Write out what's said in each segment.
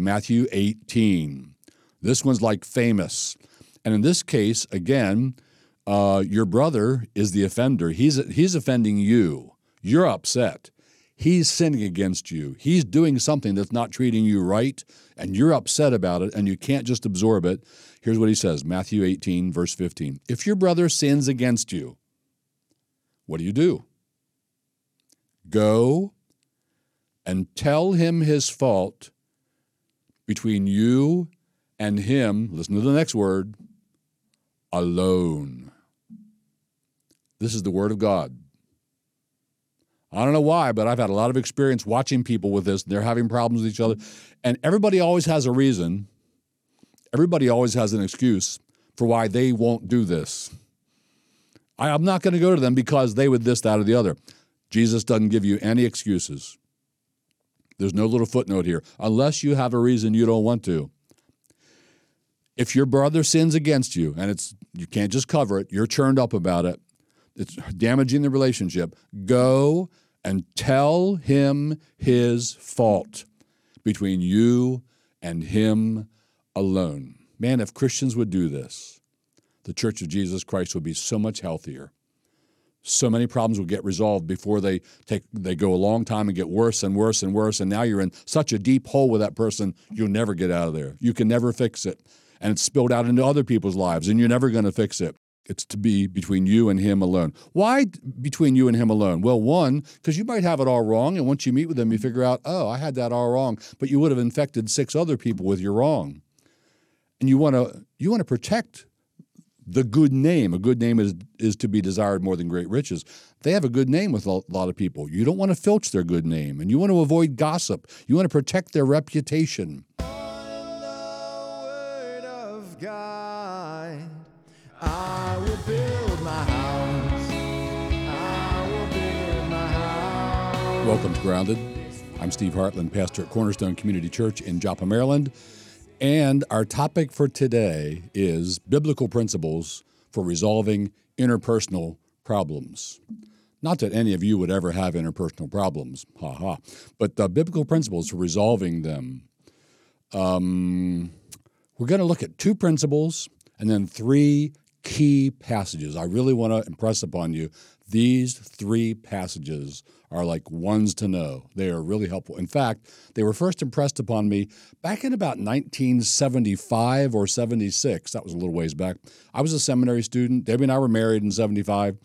Matthew 18. This one's like famous. And in this case, again, uh, your brother is the offender. He's, he's offending you. You're upset. He's sinning against you. He's doing something that's not treating you right, and you're upset about it, and you can't just absorb it. Here's what he says Matthew 18, verse 15. If your brother sins against you, what do you do? Go and tell him his fault between you and him. Listen to the next word alone. This is the word of God. I don't know why, but I've had a lot of experience watching people with this. They're having problems with each other. And everybody always has a reason, everybody always has an excuse for why they won't do this. I, am not going to go to them because they would this, that, or the other. Jesus doesn't give you any excuses. There's no little footnote here, unless you have a reason you don't want to. If your brother sins against you and it's you can't just cover it, you're churned up about it, it's damaging the relationship, go and tell him his fault between you and him alone. Man, if Christians would do this, the Church of Jesus Christ would be so much healthier. So many problems will get resolved before they take they go a long time and get worse and worse and worse. And now you're in such a deep hole with that person, you'll never get out of there. You can never fix it. And it's spilled out into other people's lives, and you're never going to fix it. It's to be between you and him alone. Why between you and him alone? Well, one, because you might have it all wrong, and once you meet with him, you figure out, oh, I had that all wrong, but you would have infected six other people with your wrong. And you want to you want to protect the good name. A good name is is to be desired more than great riches. They have a good name with a lot of people. You don't want to filch their good name, and you want to avoid gossip. You want to protect their reputation. Welcome to Grounded. I'm Steve Hartland, pastor at Cornerstone Community Church in Joppa, Maryland. And our topic for today is biblical principles for resolving interpersonal problems. Not that any of you would ever have interpersonal problems, ha ha, but the biblical principles for resolving them. Um, we're going to look at two principles and then three key passages. I really want to impress upon you these three passages are like ones to know. They are really helpful. In fact, they were first impressed upon me back in about 1975 or 76. That was a little ways back. I was a seminary student. Debbie and I were married in 75.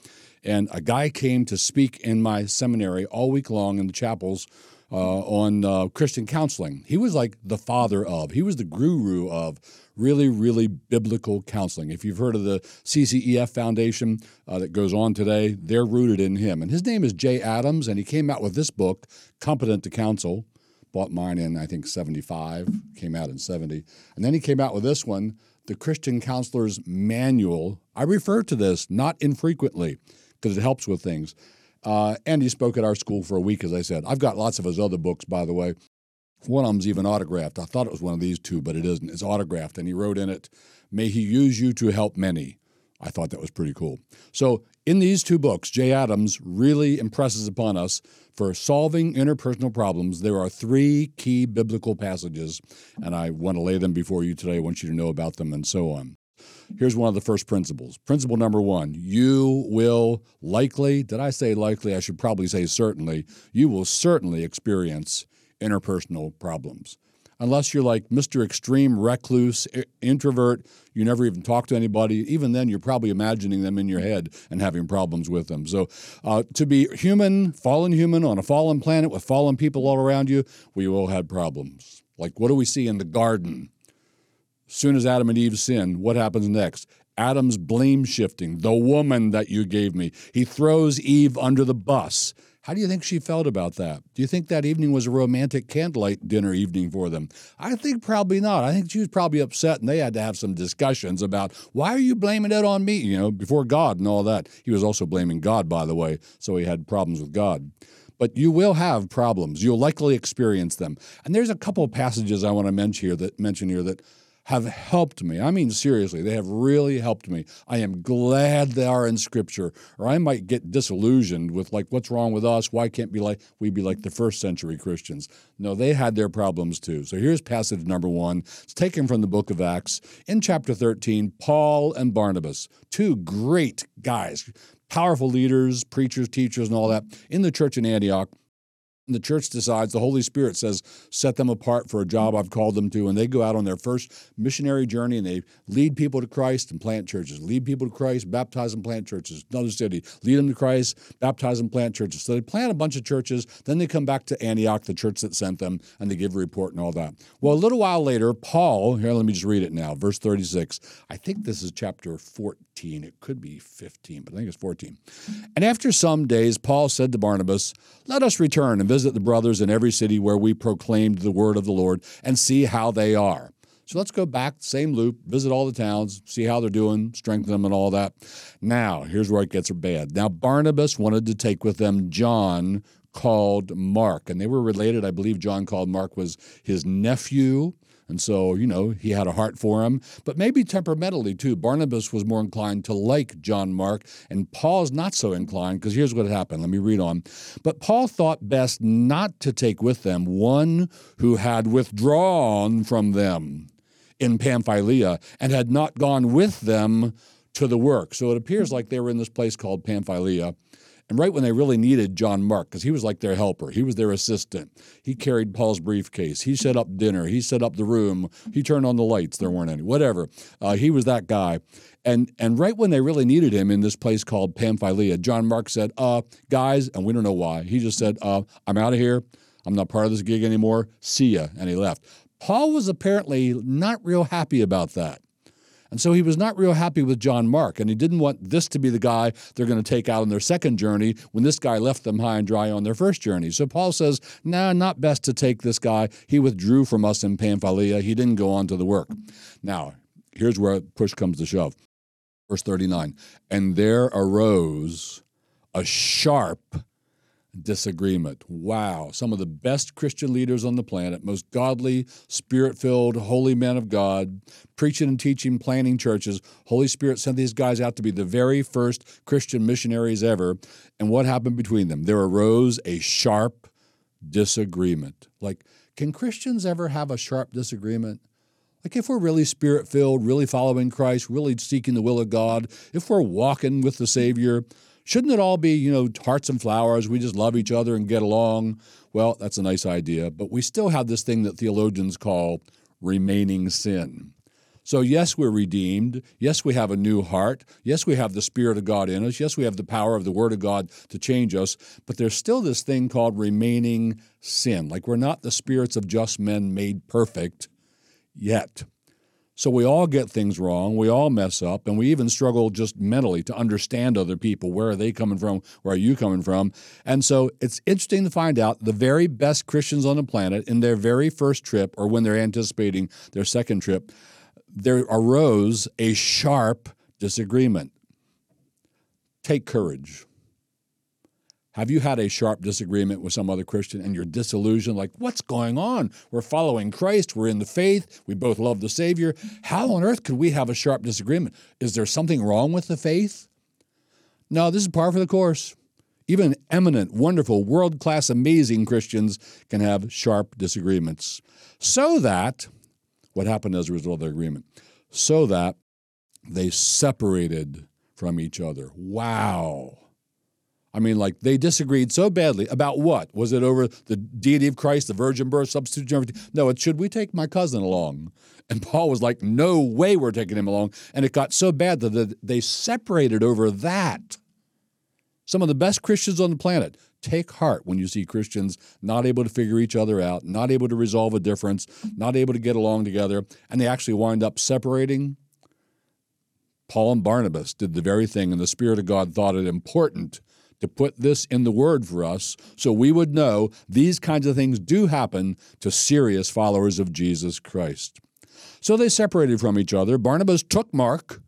And a guy came to speak in my seminary all week long in the chapels uh, on uh, Christian counseling. He was like the father of, he was the guru of really, really biblical counseling. If you've heard of the CCEF Foundation uh, that goes on today, they're rooted in him. And his name is Jay Adams, and he came out with this book, Competent to Counsel. Bought mine in, I think, 75, came out in 70. And then he came out with this one, The Christian Counselor's Manual. I refer to this not infrequently because it helps with things. Uh, and he spoke at our school for a week, as I said. I've got lots of his other books, by the way. One of them's even autographed. I thought it was one of these two, but it isn't. It's autographed. And he wrote in it, May he use you to help many. I thought that was pretty cool. So, in these two books, Jay Adams really impresses upon us for solving interpersonal problems, there are three key biblical passages, and I want to lay them before you today. I want you to know about them and so on. Here's one of the first principles. Principle number one you will likely, did I say likely? I should probably say certainly, you will certainly experience interpersonal problems. Unless you're like Mr. Extreme Recluse, introvert, you never even talk to anybody. Even then, you're probably imagining them in your head and having problems with them. So, uh, to be human, fallen human on a fallen planet with fallen people all around you, we all had problems. Like, what do we see in the garden? Soon as Adam and Eve sin, what happens next? Adam's blame shifting, the woman that you gave me. He throws Eve under the bus. How do you think she felt about that? Do you think that evening was a romantic candlelight dinner evening for them? I think probably not. I think she was probably upset and they had to have some discussions about why are you blaming it on me, you know, before God and all that. He was also blaming God, by the way, so he had problems with God. But you will have problems. You'll likely experience them. And there's a couple of passages I want to mention here that mention here that have helped me. I mean, seriously, they have really helped me. I am glad they are in Scripture, or I might get disillusioned with like, what's wrong with us? Why can't be like we be like the first century Christians? No, they had their problems too. So here's passage number one. It's taken from the book of Acts in chapter 13. Paul and Barnabas, two great guys, powerful leaders, preachers, teachers, and all that in the church in Antioch the church decides, the Holy Spirit says, set them apart for a job I've called them to. And they go out on their first missionary journey and they lead people to Christ and plant churches. Lead people to Christ, baptize and plant churches. Another city, lead them to Christ, baptize and plant churches. So they plant a bunch of churches. Then they come back to Antioch, the church that sent them, and they give a report and all that. Well, a little while later, Paul, here, let me just read it now, verse 36. I think this is chapter 14. It could be 15, but I think it's 14. And after some days, Paul said to Barnabas, Let us return and visit the brothers in every city where we proclaimed the word of the Lord and see how they are. So let's go back, same loop, visit all the towns, see how they're doing, strengthen them, and all that. Now, here's where it gets bad. Now, Barnabas wanted to take with them John, called Mark, and they were related. I believe John called Mark was his nephew. And so, you know, he had a heart for him, but maybe temperamentally too. Barnabas was more inclined to like John Mark, and Paul's not so inclined because here's what happened. Let me read on. But Paul thought best not to take with them one who had withdrawn from them in Pamphylia and had not gone with them to the work. So it appears like they were in this place called Pamphylia and right when they really needed John Mark, because he was like their helper, he was their assistant. He carried Paul's briefcase. He set up dinner. He set up the room. He turned on the lights. There weren't any. Whatever. Uh, he was that guy. And and right when they really needed him in this place called Pamphylia, John Mark said, "Uh, guys," and we don't know why. He just said, "Uh, I'm out of here. I'm not part of this gig anymore. See ya," and he left. Paul was apparently not real happy about that. And so he was not real happy with John Mark, and he didn't want this to be the guy they're going to take out on their second journey when this guy left them high and dry on their first journey. So Paul says, nah, not best to take this guy. He withdrew from us in Pamphylia. He didn't go on to the work. Now, here's where push comes to shove. Verse 39 And there arose a sharp disagreement. Wow. Some of the best Christian leaders on the planet, most godly, spirit filled, holy men of God, preaching and teaching, planting churches. Holy Spirit sent these guys out to be the very first Christian missionaries ever. And what happened between them? There arose a sharp disagreement. Like, can Christians ever have a sharp disagreement? Like, if we're really spirit filled, really following Christ, really seeking the will of God, if we're walking with the Savior, Shouldn't it all be, you know, hearts and flowers? We just love each other and get along. Well, that's a nice idea, but we still have this thing that theologians call remaining sin. So, yes, we're redeemed. Yes, we have a new heart. Yes, we have the Spirit of God in us. Yes, we have the power of the Word of God to change us. But there's still this thing called remaining sin. Like we're not the spirits of just men made perfect yet. So we all get things wrong, we all mess up, and we even struggle just mentally to understand other people. Where are they coming from? Where are you coming from? And so it's interesting to find out the very best Christians on the planet in their very first trip or when they're anticipating their second trip, there arose a sharp disagreement. Take courage. Have you had a sharp disagreement with some other Christian and you're disillusioned? Like, what's going on? We're following Christ. We're in the faith. We both love the Savior. How on earth could we have a sharp disagreement? Is there something wrong with the faith? No, this is par for the course. Even eminent, wonderful, world class, amazing Christians can have sharp disagreements. So that, what happened as a result of their agreement? So that they separated from each other. Wow. I mean, like they disagreed so badly about what? Was it over the deity of Christ, the virgin birth, substitution, everything? No, it should we take my cousin along? And Paul was like, no way we're taking him along. And it got so bad that they separated over that. Some of the best Christians on the planet take heart when you see Christians not able to figure each other out, not able to resolve a difference, not able to get along together, and they actually wind up separating. Paul and Barnabas did the very thing, and the Spirit of God thought it important to put this in the Word for us so we would know these kinds of things do happen to serious followers of Jesus Christ. So they separated from each other. Barnabas took Mark,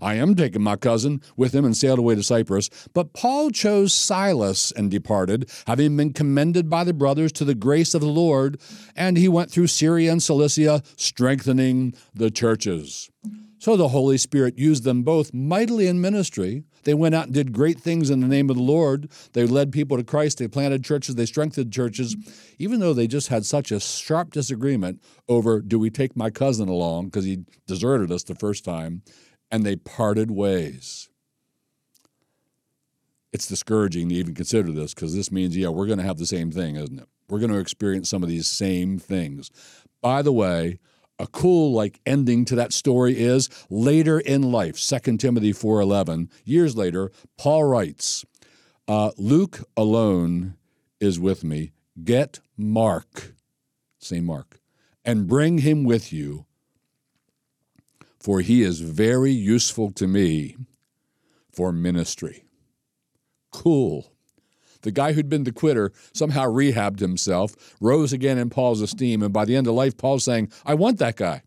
I am taking my cousin with him and sailed away to Cyprus. But Paul chose Silas and departed, having been commended by the brothers to the grace of the Lord. And he went through Syria and Cilicia, strengthening the churches. So the Holy Spirit used them both mightily in ministry. They went out and did great things in the name of the Lord. They led people to Christ. They planted churches. They strengthened churches, even though they just had such a sharp disagreement over do we take my cousin along because he deserted us the first time, and they parted ways. It's discouraging to even consider this because this means, yeah, we're going to have the same thing, isn't it? We're going to experience some of these same things. By the way, a cool like ending to that story is later in life 2 timothy 4.11 years later paul writes uh, luke alone is with me. Get mark same mark and bring him with you for he is very useful to me for ministry. Cool the guy who'd been the quitter somehow rehabbed himself, rose again in Paul's esteem, and by the end of life, Paul's saying, I want that guy.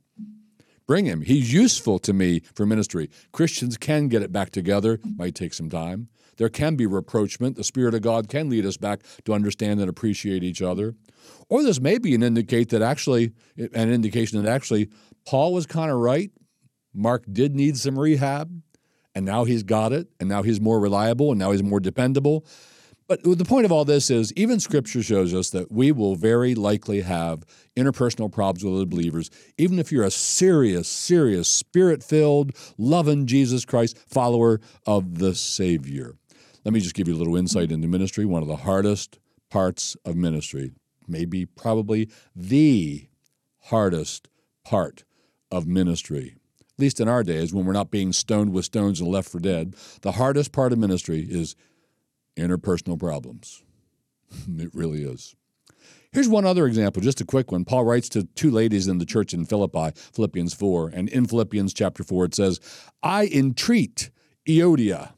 Bring him. He's useful to me for ministry. Christians can get it back together, might take some time. There can be reproachment. The Spirit of God can lead us back to understand and appreciate each other. Or this may be an indicate that actually an indication that actually Paul was kind of right. Mark did need some rehab, and now he's got it, and now he's more reliable, and now he's more dependable. But the point of all this is even scripture shows us that we will very likely have interpersonal problems with other believers, even if you're a serious, serious, spirit filled, loving Jesus Christ follower of the Savior. Let me just give you a little insight into ministry. One of the hardest parts of ministry, maybe probably the hardest part of ministry, at least in our days when we're not being stoned with stones and left for dead, the hardest part of ministry is interpersonal problems. it really is. Here's one other example, just a quick one. Paul writes to two ladies in the church in Philippi, Philippians 4, and in Philippians chapter 4 it says, I entreat Euodia.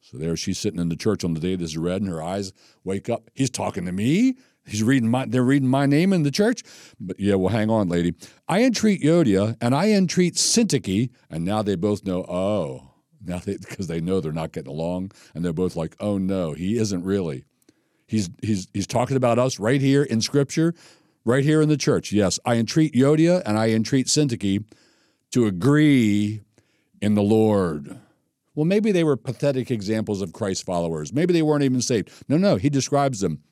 So there she's sitting in the church on the day this is read, and her eyes wake up. He's talking to me. He's reading my they're reading my name in the church. But yeah, well, hang on, lady. I entreat Euodia and I entreat Syntyche, and now they both know, oh, now because they, they know they're not getting along and they're both like oh no he isn't really. He's he's he's talking about us right here in scripture right here in the church. Yes i entreat euodia and i entreat syntyche to agree in the lord. Well maybe they were pathetic examples of christ followers. Maybe they weren't even saved. No no he describes them.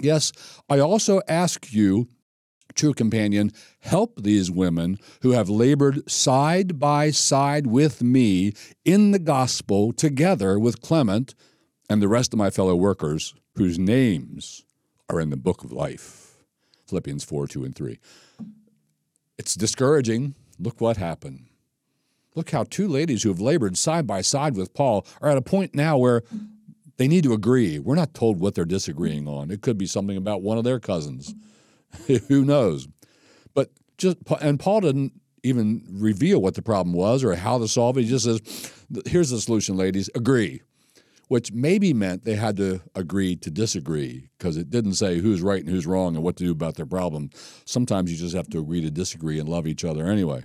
Yes i also ask you true companion, help these women who have labored side by side with me in the gospel together with Clement and the rest of my fellow workers whose names are in the book of life. Philippians 4 2 and 3. It's discouraging. Look what happened. Look how two ladies who have labored side by side with Paul are at a point now where they need to agree. We're not told what they're disagreeing on. It could be something about one of their cousins. Who knows? But just and Paul didn't even reveal what the problem was or how to solve it. He just says, "Here's the solution, ladies. Agree." Which maybe meant they had to agree to disagree because it didn't say who's right and who's wrong and what to do about their problem. Sometimes you just have to agree to disagree and love each other anyway.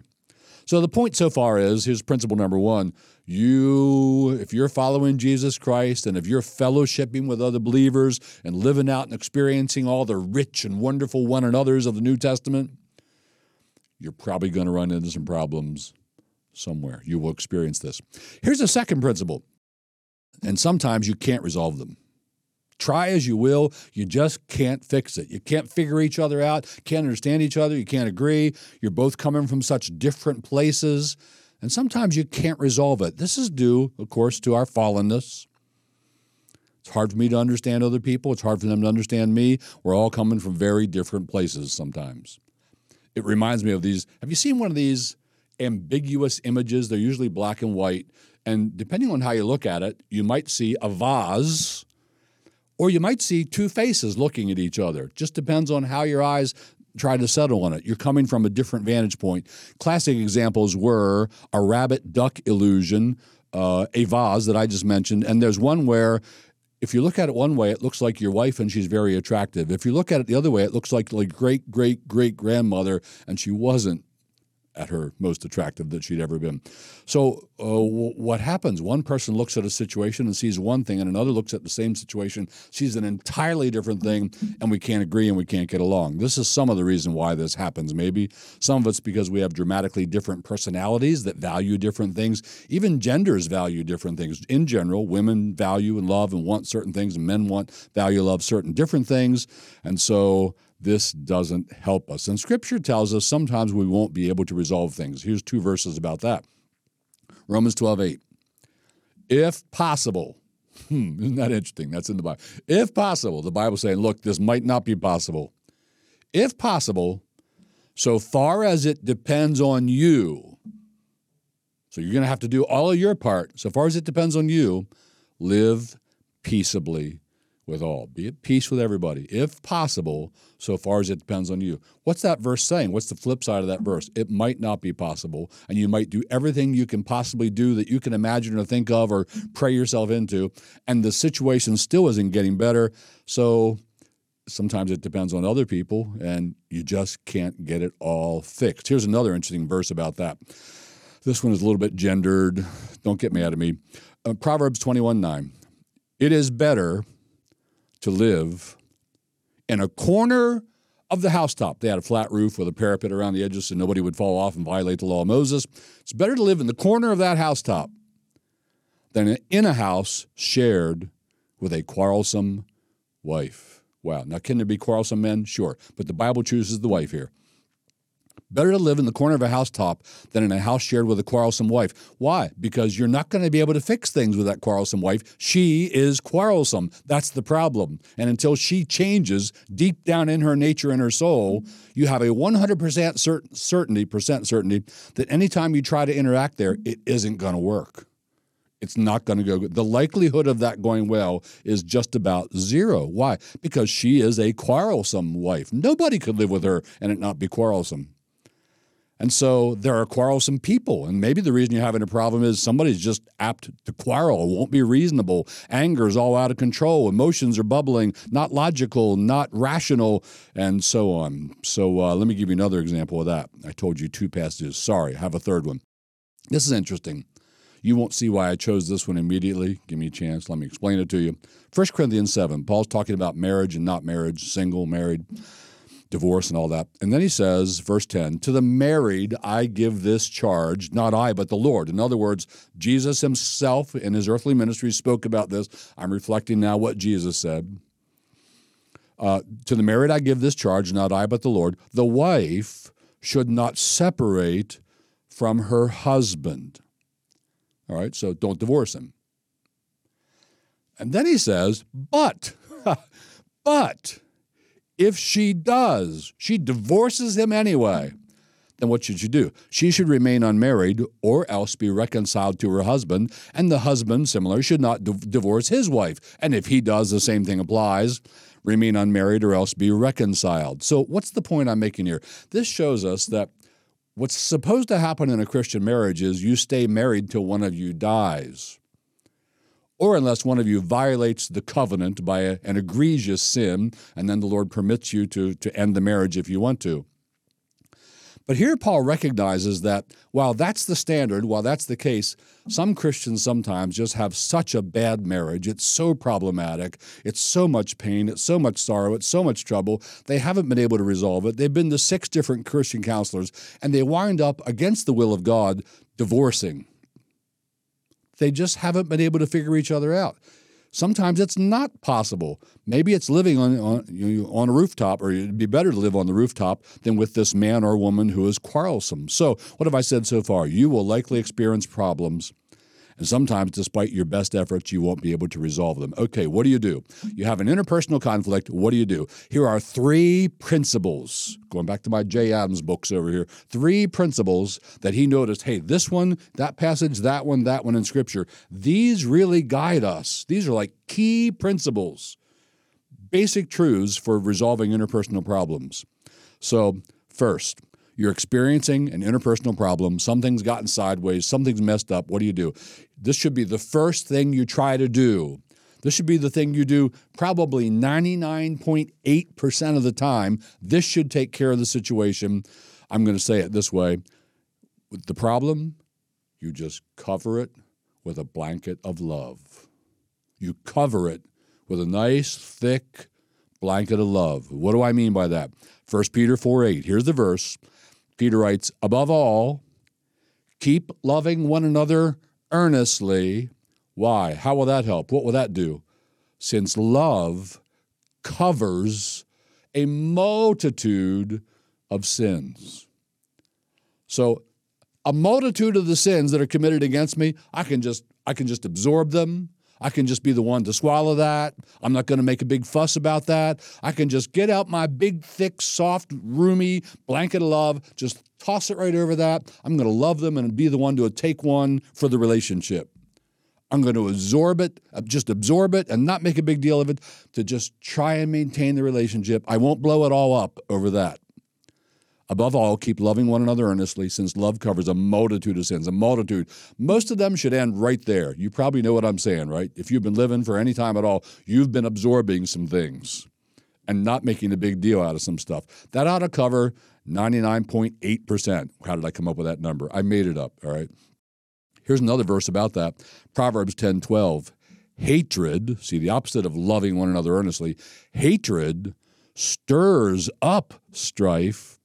So the point so far is here's principle number one. You, if you're following Jesus Christ and if you're fellowshipping with other believers and living out and experiencing all the rich and wonderful one another's of the New Testament, you're probably going to run into some problems somewhere. You will experience this. Here's a second principle, and sometimes you can't resolve them. Try as you will, you just can't fix it. You can't figure each other out, can't understand each other, you can't agree. You're both coming from such different places, and sometimes you can't resolve it. This is due, of course, to our fallenness. It's hard for me to understand other people, it's hard for them to understand me. We're all coming from very different places sometimes. It reminds me of these. Have you seen one of these ambiguous images? They're usually black and white. And depending on how you look at it, you might see a vase or you might see two faces looking at each other. Just depends on how your eyes try to settle on it. You're coming from a different vantage point. Classic examples were a rabbit duck illusion, uh, a vase that I just mentioned, and there's one where if you look at it one way, it looks like your wife and she's very attractive. If you look at it the other way, it looks like like great great great grandmother and she wasn't at her most attractive that she'd ever been. So, uh, w- what happens? One person looks at a situation and sees one thing, and another looks at the same situation, sees an entirely different thing, and we can't agree and we can't get along. This is some of the reason why this happens, maybe. Some of it's because we have dramatically different personalities that value different things. Even genders value different things. In general, women value and love and want certain things, and men want, value, love certain different things. And so, this doesn't help us. And scripture tells us sometimes we won't be able to resolve things. Here's two verses about that. Romans 12, 8. If possible, hmm, isn't that interesting? That's in the Bible. If possible, the Bible's saying, look, this might not be possible. If possible, so far as it depends on you, so you're going to have to do all of your part, so far as it depends on you, live peaceably with all. Be at peace with everybody, if possible, so far as it depends on you. What's that verse saying? What's the flip side of that verse? It might not be possible, and you might do everything you can possibly do that you can imagine or think of or pray yourself into, and the situation still isn't getting better. So sometimes it depends on other people, and you just can't get it all fixed. Here's another interesting verse about that. This one is a little bit gendered. Don't get mad at me. Uh, Proverbs 21 9. It is better to live in a corner of the housetop. They had a flat roof with a parapet around the edges so nobody would fall off and violate the law of Moses. It's better to live in the corner of that housetop than in a house shared with a quarrelsome wife. Wow. Now, can there be quarrelsome men? Sure. But the Bible chooses the wife here. Better to live in the corner of a housetop than in a house shared with a quarrelsome wife. Why? Because you're not going to be able to fix things with that quarrelsome wife. She is quarrelsome. That's the problem. And until she changes deep down in her nature and her soul, you have a 100% certain, certainty, percent certainty that anytime you try to interact there, it isn't going to work. It's not going to go good. The likelihood of that going well is just about zero. Why? Because she is a quarrelsome wife. Nobody could live with her and it not be quarrelsome. And so there are quarrelsome people. And maybe the reason you're having a problem is somebody's just apt to quarrel, won't be reasonable. Anger is all out of control. Emotions are bubbling, not logical, not rational, and so on. So uh, let me give you another example of that. I told you two passages. Sorry, I have a third one. This is interesting. You won't see why I chose this one immediately. Give me a chance. Let me explain it to you. 1 Corinthians 7, Paul's talking about marriage and not marriage, single, married divorce and all that. And then he says, verse 10, To the married I give this charge, not I, but the Lord. In other words, Jesus himself in his earthly ministry spoke about this. I'm reflecting now what Jesus said. Uh, to the married I give this charge, not I, but the Lord. The wife should not separate from her husband. All right, so don't divorce him. And then he says, but, but, if she does, she divorces him anyway, then what should she do? She should remain unmarried or else be reconciled to her husband, and the husband, similar, should not divorce his wife. And if he does, the same thing applies remain unmarried or else be reconciled. So, what's the point I'm making here? This shows us that what's supposed to happen in a Christian marriage is you stay married till one of you dies or unless one of you violates the covenant by a, an egregious sin, and then the Lord permits you to, to end the marriage if you want to. But here Paul recognizes that while that's the standard, while that's the case, some Christians sometimes just have such a bad marriage. It's so problematic. It's so much pain. It's so much sorrow. It's so much trouble. They haven't been able to resolve it. They've been to six different Christian counselors, and they wind up against the will of God divorcing. They just haven't been able to figure each other out. Sometimes it's not possible. Maybe it's living on, on, on a rooftop, or it'd be better to live on the rooftop than with this man or woman who is quarrelsome. So, what have I said so far? You will likely experience problems and sometimes, despite your best efforts, you won't be able to resolve them. Okay, what do you do? You have an interpersonal conflict. What do you do? Here are three principles. Going back to my Jay Adams books over here, three principles that he noticed hey, this one, that passage, that one, that one in Scripture, these really guide us. These are like key principles, basic truths for resolving interpersonal problems. So, first, you're experiencing an interpersonal problem, something's gotten sideways, something's messed up. What do you do? This should be the first thing you try to do. This should be the thing you do probably 99.8% of the time. This should take care of the situation. I'm going to say it this way With The problem, you just cover it with a blanket of love. You cover it with a nice, thick blanket of love. What do I mean by that? 1 Peter 4 8. Here's the verse. Peter writes, Above all, keep loving one another earnestly. Why? How will that help? What will that do? Since love covers a multitude of sins. So, a multitude of the sins that are committed against me, I can just I can just absorb them. I can just be the one to swallow that. I'm not going to make a big fuss about that. I can just get out my big, thick, soft, roomy blanket of love, just toss it right over that. I'm going to love them and be the one to take one for the relationship. I'm going to absorb it, uh, just absorb it and not make a big deal of it to just try and maintain the relationship. I won't blow it all up over that. Above all, keep loving one another earnestly, since love covers a multitude of sins. A multitude. Most of them should end right there. You probably know what I'm saying, right? If you've been living for any time at all, you've been absorbing some things and not making a big deal out of some stuff. That ought to cover 99.8%. How did I come up with that number? I made it up, all right? Here's another verse about that Proverbs 10 12. Hatred, see the opposite of loving one another earnestly, hatred stirs up strife,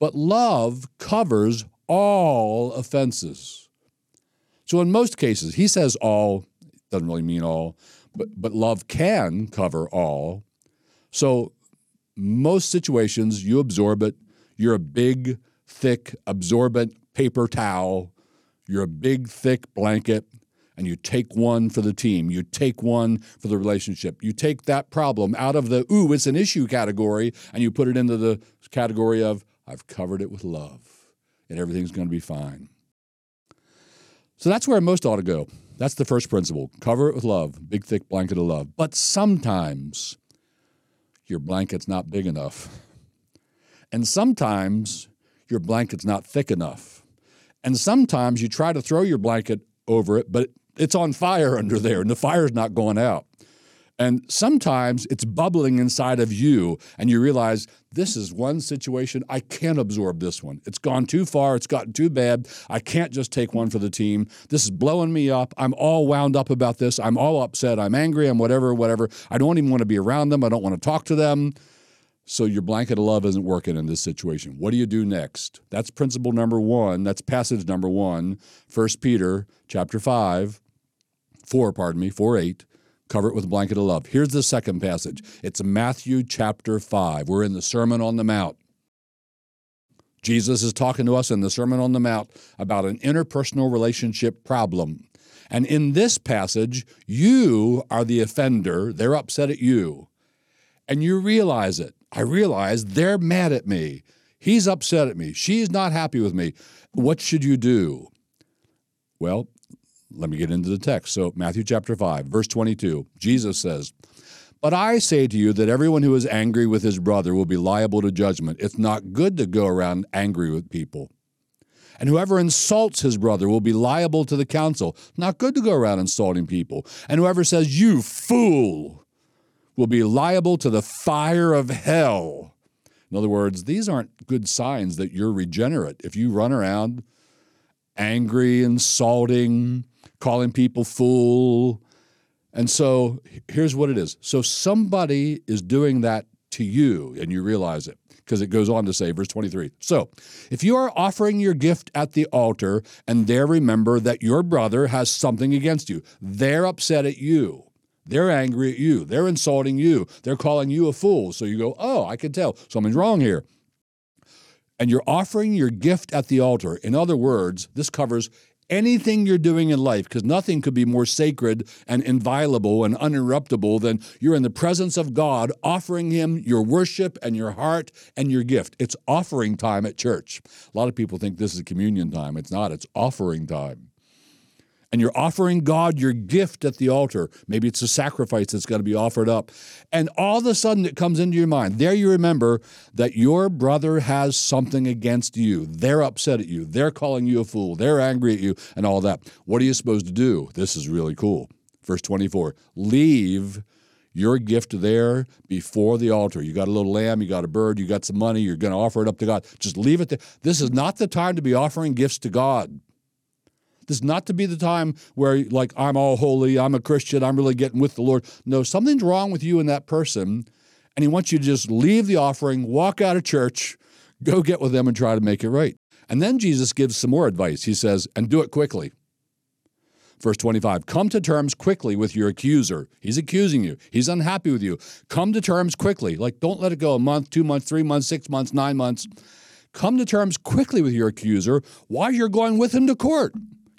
but love covers all offenses. So in most cases, he says all, doesn't really mean all, but, but love can cover all. So most situations, you absorb it. You're a big, thick, absorbent paper towel you're a big, thick blanket, and you take one for the team. You take one for the relationship. You take that problem out of the, ooh, it's an issue category, and you put it into the category of, I've covered it with love, and everything's going to be fine. So that's where most ought to go. That's the first principle. Cover it with love, big, thick blanket of love. But sometimes your blanket's not big enough. And sometimes your blanket's not thick enough. And sometimes you try to throw your blanket over it, but it's on fire under there and the fire's not going out. And sometimes it's bubbling inside of you, and you realize this is one situation I can't absorb this one. It's gone too far, it's gotten too bad. I can't just take one for the team. This is blowing me up. I'm all wound up about this. I'm all upset. I'm angry. I'm whatever, whatever. I don't even want to be around them. I don't want to talk to them. So your blanket of love isn't working in this situation. What do you do next? That's principle number one. That's passage number one. First Peter chapter five, four, pardon me, four eight. Cover it with a blanket of love. Here's the second passage. It's Matthew chapter five. We're in the Sermon on the Mount. Jesus is talking to us in the Sermon on the Mount about an interpersonal relationship problem. And in this passage, you are the offender. They're upset at you. And you realize it. I realize they're mad at me. He's upset at me. She's not happy with me. What should you do? Well, let me get into the text. So, Matthew chapter 5, verse 22, Jesus says, But I say to you that everyone who is angry with his brother will be liable to judgment. It's not good to go around angry with people. And whoever insults his brother will be liable to the council. Not good to go around insulting people. And whoever says, You fool, will be liable to the fire of hell. In other words, these aren't good signs that you're regenerate. If you run around angry, insulting, calling people fool. And so here's what it is. So somebody is doing that to you, and you realize it because it goes on to say, verse 23. So, if you are offering your gift at the altar and there remember that your brother has something against you, they're upset at you. They're angry at you. They're insulting you. They're calling you a fool. So you go, oh, I can tell something's wrong here. And you're offering your gift at the altar. In other words, this covers anything you're doing in life because nothing could be more sacred and inviolable and uninterruptible than you're in the presence of God offering Him your worship and your heart and your gift. It's offering time at church. A lot of people think this is communion time. It's not, it's offering time and you're offering God your gift at the altar. Maybe it's a sacrifice that's going to be offered up. And all of a sudden it comes into your mind. There you remember that your brother has something against you. They're upset at you. They're calling you a fool. They're angry at you and all that. What are you supposed to do? This is really cool. Verse 24 Leave your gift there before the altar. You got a little lamb, you got a bird, you got some money, you're going to offer it up to God. Just leave it there. This is not the time to be offering gifts to God. This is not to be the time where, like, I'm all holy, I'm a Christian, I'm really getting with the Lord. No, something's wrong with you and that person, and He wants you to just leave the offering, walk out of church, go get with them, and try to make it right. And then Jesus gives some more advice. He says, and do it quickly. Verse 25, come to terms quickly with your accuser. He's accusing you. He's unhappy with you. Come to terms quickly. Like, don't let it go a month, two months, three months, six months, nine months. Come to terms quickly with your accuser while you're going with him to court.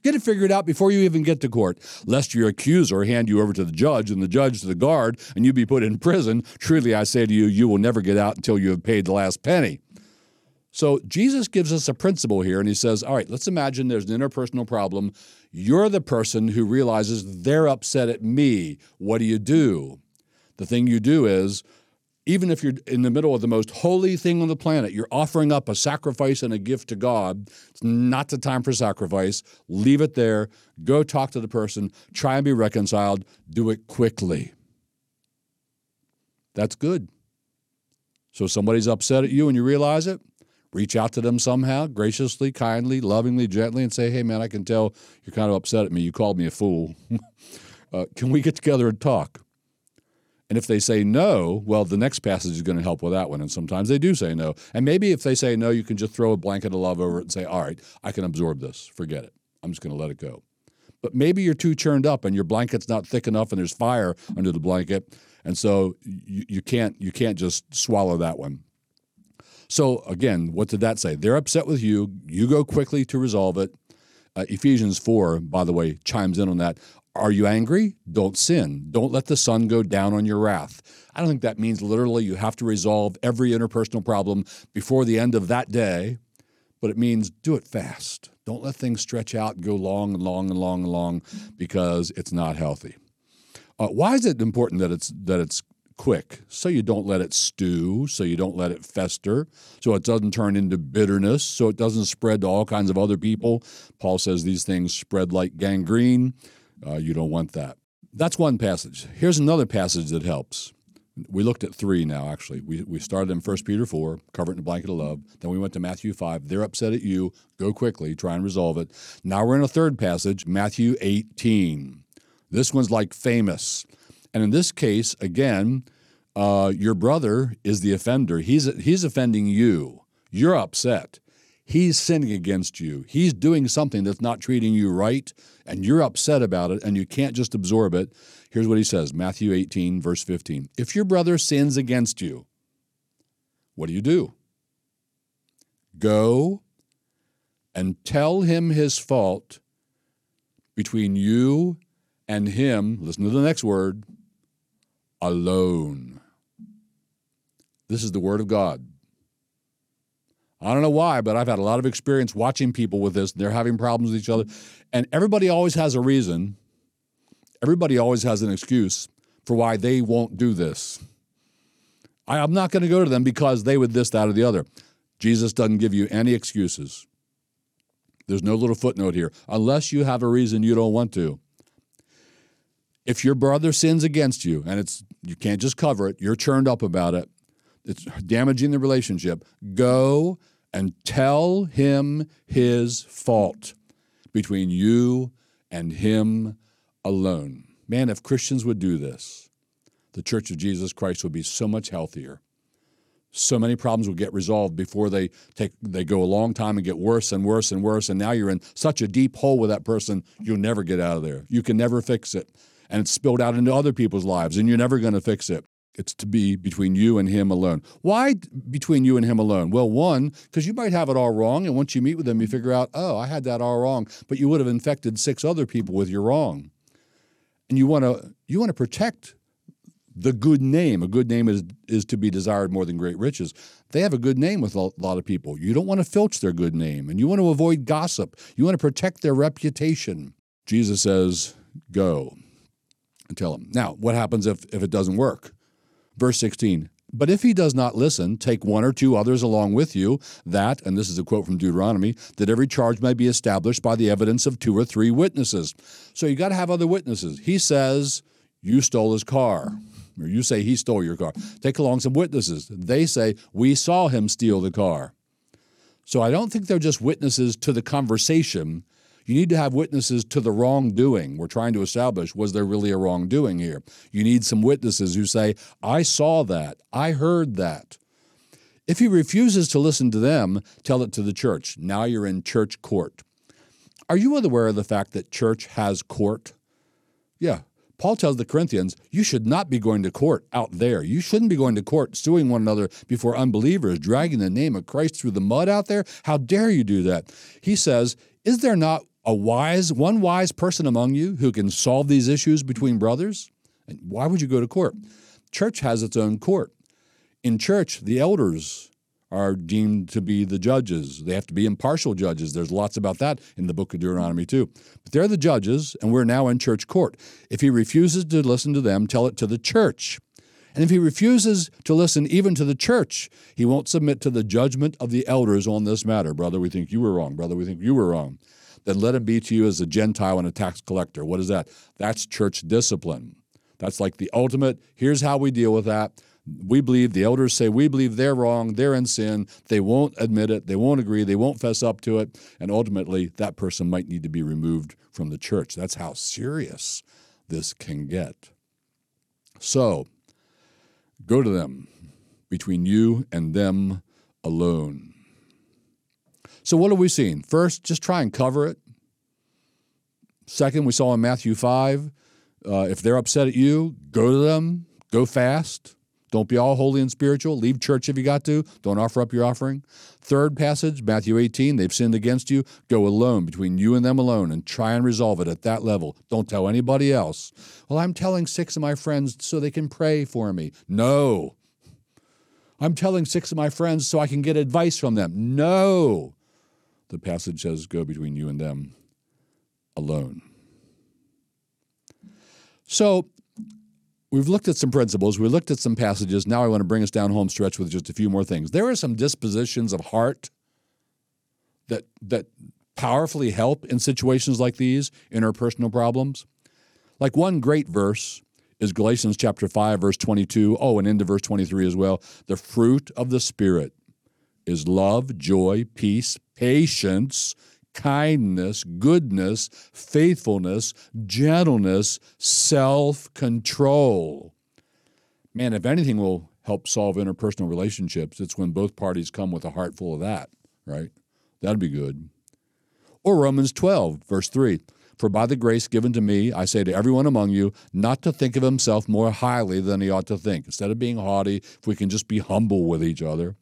Get it figured out before you even get to court, lest your accuser hand you over to the judge and the judge to the guard and you be put in prison. Truly, I say to you, you will never get out until you have paid the last penny. So Jesus gives us a principle here, and he says, All right, let's imagine there's an interpersonal problem. You're the person who realizes they're upset at me. What do you do? The thing you do is, even if you're in the middle of the most holy thing on the planet, you're offering up a sacrifice and a gift to God. It's not the time for sacrifice. Leave it there. Go talk to the person. Try and be reconciled. Do it quickly. That's good. So somebody's upset at you and you realize it reach out to them somehow, graciously, kindly, lovingly, gently, and say, hey, man, I can tell you're kind of upset at me. You called me a fool. uh, can we get together and talk? And if they say no, well, the next passage is going to help with that one. And sometimes they do say no. And maybe if they say no, you can just throw a blanket of love over it and say, all right, I can absorb this. Forget it. I'm just going to let it go. But maybe you're too churned up and your blanket's not thick enough and there's fire under the blanket. And so you, you can't you can't just swallow that one. So again, what did that say? They're upset with you. You go quickly to resolve it. Uh, Ephesians 4, by the way, chimes in on that. Are you angry? Don't sin. Don't let the sun go down on your wrath. I don't think that means literally you have to resolve every interpersonal problem before the end of that day, but it means do it fast. Don't let things stretch out and go long and long and long and long because it's not healthy. Uh, why is it important that it's that it's quick so you don't let it stew, so you don't let it fester, so it doesn't turn into bitterness, so it doesn't spread to all kinds of other people. Paul says these things spread like gangrene. Uh, you don't want that. That's one passage. Here's another passage that helps. We looked at three now, actually. We, we started in 1 Peter 4, covered in a blanket of love. Then we went to Matthew 5. They're upset at you. Go quickly, try and resolve it. Now we're in a third passage, Matthew 18. This one's like famous. And in this case, again, uh, your brother is the offender. He's, he's offending you. You're upset. He's sinning against you. He's doing something that's not treating you right, and you're upset about it, and you can't just absorb it. Here's what he says Matthew 18, verse 15. If your brother sins against you, what do you do? Go and tell him his fault between you and him. Listen to the next word alone. This is the Word of God. I don't know why, but I've had a lot of experience watching people with this. They're having problems with each other. And everybody always has a reason, everybody always has an excuse for why they won't do this. I, am not going to go to them because they would this, that, or the other. Jesus doesn't give you any excuses. There's no little footnote here, unless you have a reason you don't want to. If your brother sins against you and it's you can't just cover it, you're churned up about it, it's damaging the relationship, go and tell him his fault between you and him alone. Man, if Christians would do this, the Church of Jesus Christ would be so much healthier. So many problems would get resolved before they take they go a long time and get worse and worse and worse. And now you're in such a deep hole with that person, you'll never get out of there. You can never fix it and it's spilled out into other people's lives, and you're never going to fix it. It's to be between you and him alone. Why between you and him alone? Well, one, because you might have it all wrong, and once you meet with him, you figure out, oh, I had that all wrong, but you would have infected six other people with your wrong. And you want to you want to protect the good name. A good name is is to be desired more than great riches. They have a good name with a lot of people. You don't want to filch their good name, and you want to avoid gossip. You want to protect their reputation. Jesus says, "Go." and tell them." Now, what happens if, if it doesn't work? Verse 16. But if he does not listen, take one or two others along with you, that, and this is a quote from Deuteronomy, that every charge may be established by the evidence of two or three witnesses. So you got to have other witnesses. He says, You stole his car. or you say he stole your car. Take along some witnesses. They say, we saw him steal the car. So I don't think they're just witnesses to the conversation. You need to have witnesses to the wrongdoing. We're trying to establish was there really a wrongdoing here? You need some witnesses who say, I saw that, I heard that. If he refuses to listen to them, tell it to the church. Now you're in church court. Are you aware of the fact that church has court? Yeah. Paul tells the Corinthians, you should not be going to court out there. You shouldn't be going to court, suing one another before unbelievers, dragging the name of Christ through the mud out there. How dare you do that? He says, Is there not a wise, one wise person among you who can solve these issues between brothers? And why would you go to court? Church has its own court. In church, the elders are deemed to be the judges. They have to be impartial judges. There's lots about that in the book of Deuteronomy, too. But they're the judges, and we're now in church court. If he refuses to listen to them, tell it to the church. And if he refuses to listen even to the church, he won't submit to the judgment of the elders on this matter. Brother, we think you were wrong. Brother, we think you were wrong. Then let him be to you as a Gentile and a tax collector. What is that? That's church discipline. That's like the ultimate. Here's how we deal with that we believe, the elders say, we believe they're wrong, they're in sin, they won't admit it, they won't agree, they won't fess up to it, and ultimately that person might need to be removed from the church. That's how serious this can get. So, go to them between you and them alone. So, what have we seen? First, just try and cover it. Second, we saw in Matthew 5 uh, if they're upset at you, go to them, go fast. Don't be all holy and spiritual. Leave church if you got to. Don't offer up your offering. Third passage, Matthew 18, they've sinned against you. Go alone, between you and them alone, and try and resolve it at that level. Don't tell anybody else. Well, I'm telling six of my friends so they can pray for me. No. I'm telling six of my friends so I can get advice from them. No. The passage says, go between you and them alone. So We've looked at some principles, we looked at some passages. Now I want to bring us down home stretch with just a few more things. There are some dispositions of heart that that powerfully help in situations like these, interpersonal problems. Like one great verse is Galatians chapter 5 verse 22. Oh, and into verse 23 as well. The fruit of the spirit is love, joy, peace, patience, kindness, goodness, faithfulness, gentleness, self control. Man, if anything will help solve interpersonal relationships, it's when both parties come with a heart full of that, right? That'd be good. Or Romans 12, verse 3. For by the grace given to me, I say to everyone among you, not to think of himself more highly than he ought to think. Instead of being haughty, if we can just be humble with each other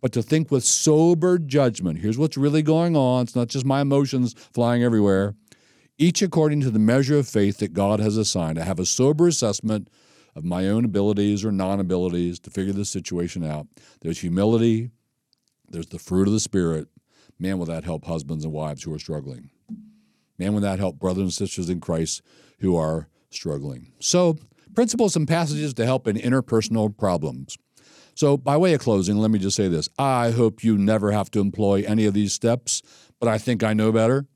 but to think with sober judgment. Here's what's really going on. It's not just my emotions flying everywhere. Each according to the measure of faith that God has assigned. I have a sober assessment of my own abilities or non abilities to figure this situation out. There's humility, there's the fruit of the Spirit. Man, will that help husbands and wives who are struggling? Man, will that help brothers and sisters in Christ who are struggling? So, principles and passages to help in interpersonal problems. So, by way of closing, let me just say this. I hope you never have to employ any of these steps, but I think I know better.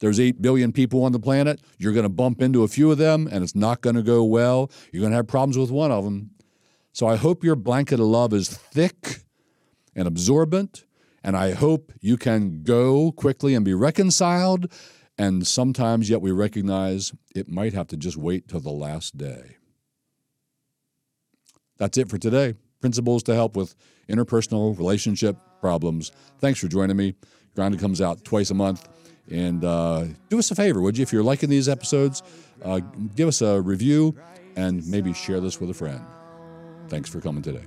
There's 8 billion people on the planet. You're going to bump into a few of them, and it's not going to go well. You're going to have problems with one of them. So, I hope your blanket of love is thick and absorbent, and I hope you can go quickly and be reconciled. And sometimes, yet, we recognize it might have to just wait till the last day. That's it for today principles to help with interpersonal relationship problems. Thanks for joining me. Grounded comes out twice a month. And uh, do us a favor, would you? If you're liking these episodes, uh, give us a review and maybe share this with a friend. Thanks for coming today.